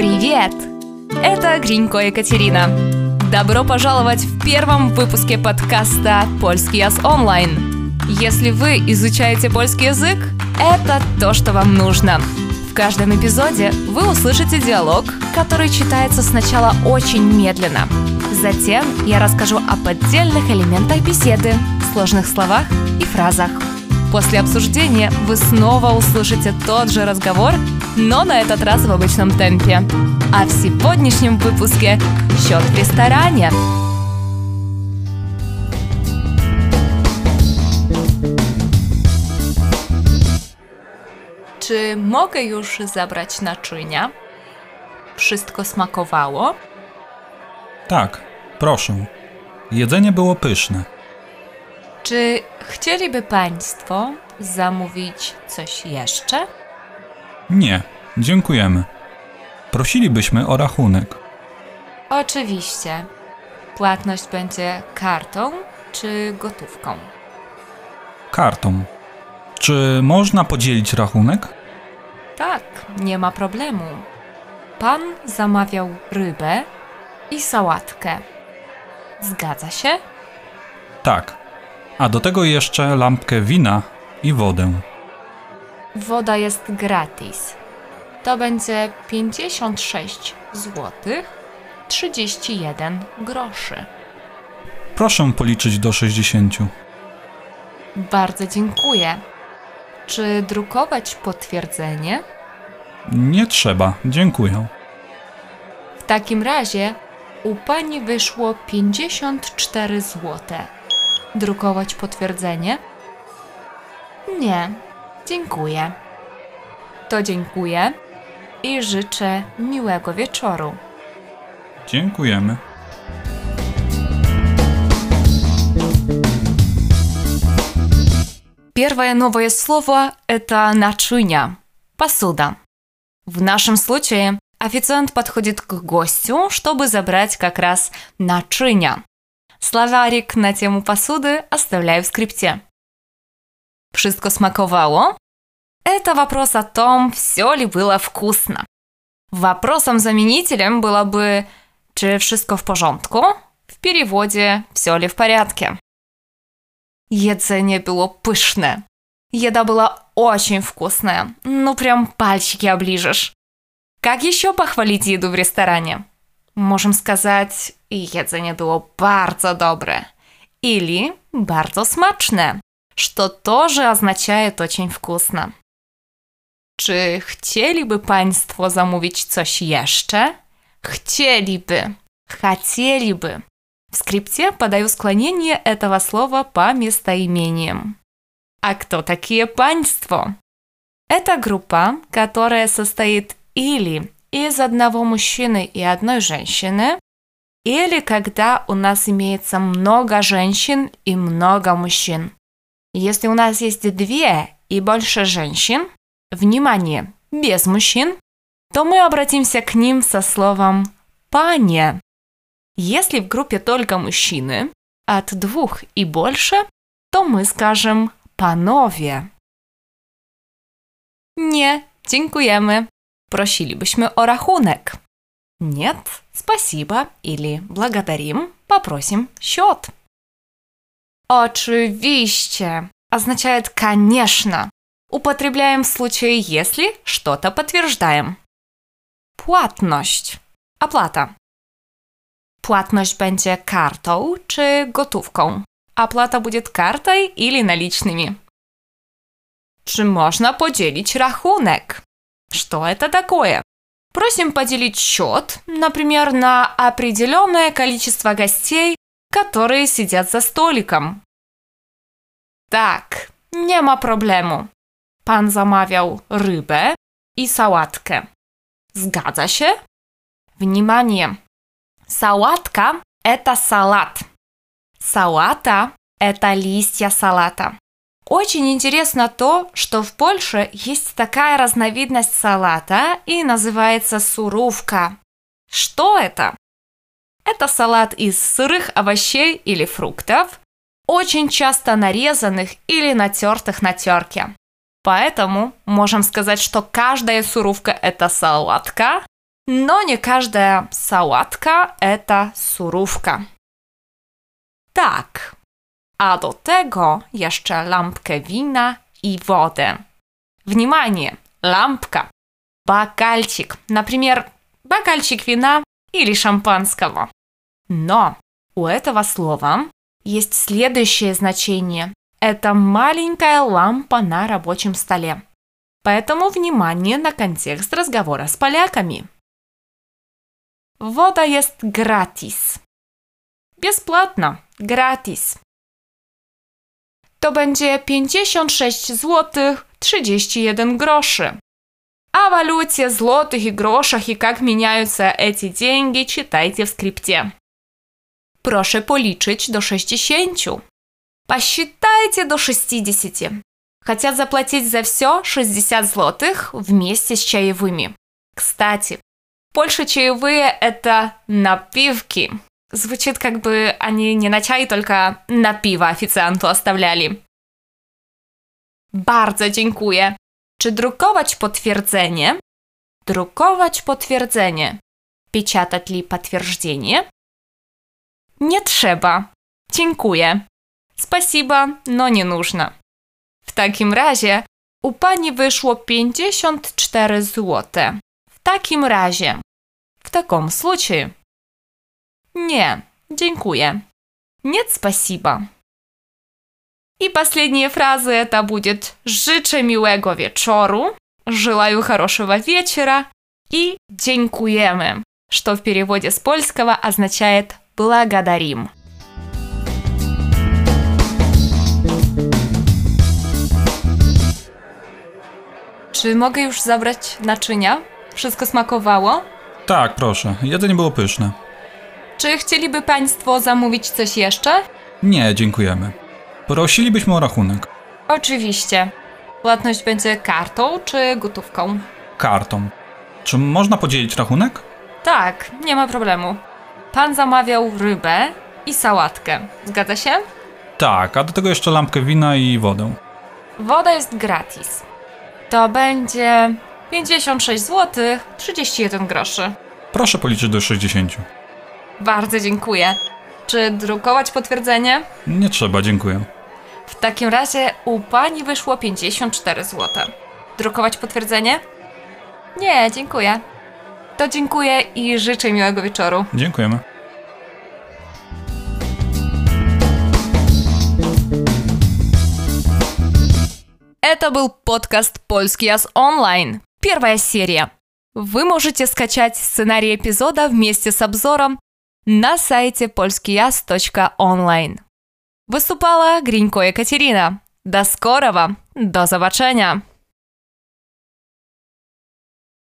Привет! Это Гринько Екатерина. Добро пожаловать в первом выпуске подкаста «Польский ас онлайн». Если вы изучаете польский язык, это то, что вам нужно. В каждом эпизоде вы услышите диалог, который читается сначала очень медленно. Затем я расскажу об отдельных элементах беседы, сложных словах и фразах. После обсуждения вы снова услышите тот же разговор, но на этот раз в обычном темпе. А в сегодняшнем выпуске счет в ресторане. Czy mogę już zabrać naczynia? Wszystko smakowało? Tak, proszę. Jedzenie było pyszne. Czy chcieliby Państwo zamówić coś jeszcze? Nie, dziękujemy. Prosilibyśmy o rachunek. Oczywiście. Płatność będzie kartą czy gotówką? Kartą. Czy można podzielić rachunek? Tak, nie ma problemu. Pan zamawiał rybę i sałatkę. Zgadza się? Tak. A do tego jeszcze lampkę wina i wodę. Woda jest gratis. To będzie 56 zł 31 groszy. Proszę policzyć do 60. Bardzo dziękuję. Czy drukować potwierdzenie? Nie trzeba, dziękuję. W takim razie u pani wyszło 54 zł Drukować potwierdzenie? Nie, dziękuję. To dziękuję i życzę miłego wieczoru. Dziękujemy. Первое новое слово – это начиня, посуда. В нашем случае официант подходит к гостю, чтобы забрать как раз начиня. Словарик на тему посуды оставляю в скрипте. Wszystko smakowało? Это вопрос о том, все ли было вкусно. Вопросом-заменителем было бы «Czy wszystko w porządku?» В переводе «Все ли в порядке?» Jedzenie było pyszne. Еда была очень вкусная. Ну прям пальчики оближешь. Как еще похвалить еду в ресторане? Можем сказать, jedzenie było bardzo dobre. Или bardzo smaczne, что тоже означает очень вкусно. Czy chcieliby Państwo zamówić coś jeszcze? Chcieliby. Хотели В скрипте подаю склонение этого слова по местоимениям. А кто такие панство? Это группа, которая состоит или из одного мужчины и одной женщины, или когда у нас имеется много женщин и много мужчин. Если у нас есть две и больше женщин, внимание, без мужчин, то мы обратимся к ним со словом «паня». Если в группе только мужчины, от двух и больше, то мы скажем «panowie». Nie, dziękujemy. Prosilibyśmy o rachunek. Нет, спасибо или благодарим, попросим счет. Oczywiście означает «конечно». Употребляем в случае «если» что-то подтверждаем. Płatność. Оплата. Płatność będzie kartą czy gotówką. Оплата будет картой или наличными. Czy można podzielić rachunek? Что это такое? Просим поделить счет, например, на определенное количество гостей, которые сидят за столиком. Nie ma problemu. Pan zamawiał rybę i sałatkę. Zgadza się? Внимание! Сałатка – это салат. Салата – это листья салата. Очень интересно то, что в Польше есть такая разновидность салата и называется сурувка. Что это? Это салат из сырых овощей или фруктов, очень часто нарезанных или натертых на терке. Поэтому можем сказать, что каждая сурувка – это салатка, Но не каждая сałаtka – это surówka. Tak. A do tego jeszcze lampkę wina i wodę. Внимание! Лампка. Бокальчик. Например, бокальчик вина или шампанского. Но у этого слова есть следующее значение. Это маленькая лампа на рабочем столе. Поэтому внимание на контекст разговора с поляками. Woda jest gratis. Bezpłatna. Gratis. To będzie 56 zł 31 groszy. О валюте, злотых и грошах и как меняются эти деньги читайте в скрипте. Proszę policzyć do 60. Посчитайте до 60. Хотят заплатить за все 60 злотых вместе с чаевыми. Кстати, в чаевые – это напивки. Звучит как бы они не на чай, только на пиво официанту оставляли. Bardzo dziękuję. Czy drukować potwierdzenie? Drukować potwierdzenie. Печатать ли подтверждение? Nie trzeba. Dziękuję. Spasiba, no nie нужно. W takim razie u pani wyszło 54 zł. W takim razie. W takim случае. Nie, dziękuję. Нет, спасибо. И последние фразы это будет «Życzę miłego wieczoru», «Желаю хорошего вечера» и «Dziękujemy», что в переводе с польского означает «благодарим». Czy mogę już zabrać naczynia? Wszystko smakowało? Tak, proszę. Jedzenie było pyszne. Czy chcieliby Państwo zamówić coś jeszcze? Nie, dziękujemy. Prosilibyśmy o rachunek. Oczywiście. Płatność będzie kartą czy gotówką? Kartą. Czy można podzielić rachunek? Tak, nie ma problemu. Pan zamawiał rybę i sałatkę. Zgadza się? Tak, a do tego jeszcze lampkę wina i wodę. Woda jest gratis. To będzie 56 zł 31 groszy. Proszę policzyć do 60. Bardzo dziękuję. Czy drukować potwierdzenie? Nie trzeba, dziękuję. W takim razie u pani wyszło 54 zł. Drukować potwierdzenie? Nie, dziękuję. To dziękuję i życzę miłego wieczoru. Dziękujemy. Это был подкаст «Польский Яс онлайн», первая серия. Вы можете скачать сценарий эпизода вместе с обзором на сайте polskijaz.online. Выступала Гринько Екатерина. До скорого! До zobaczenia!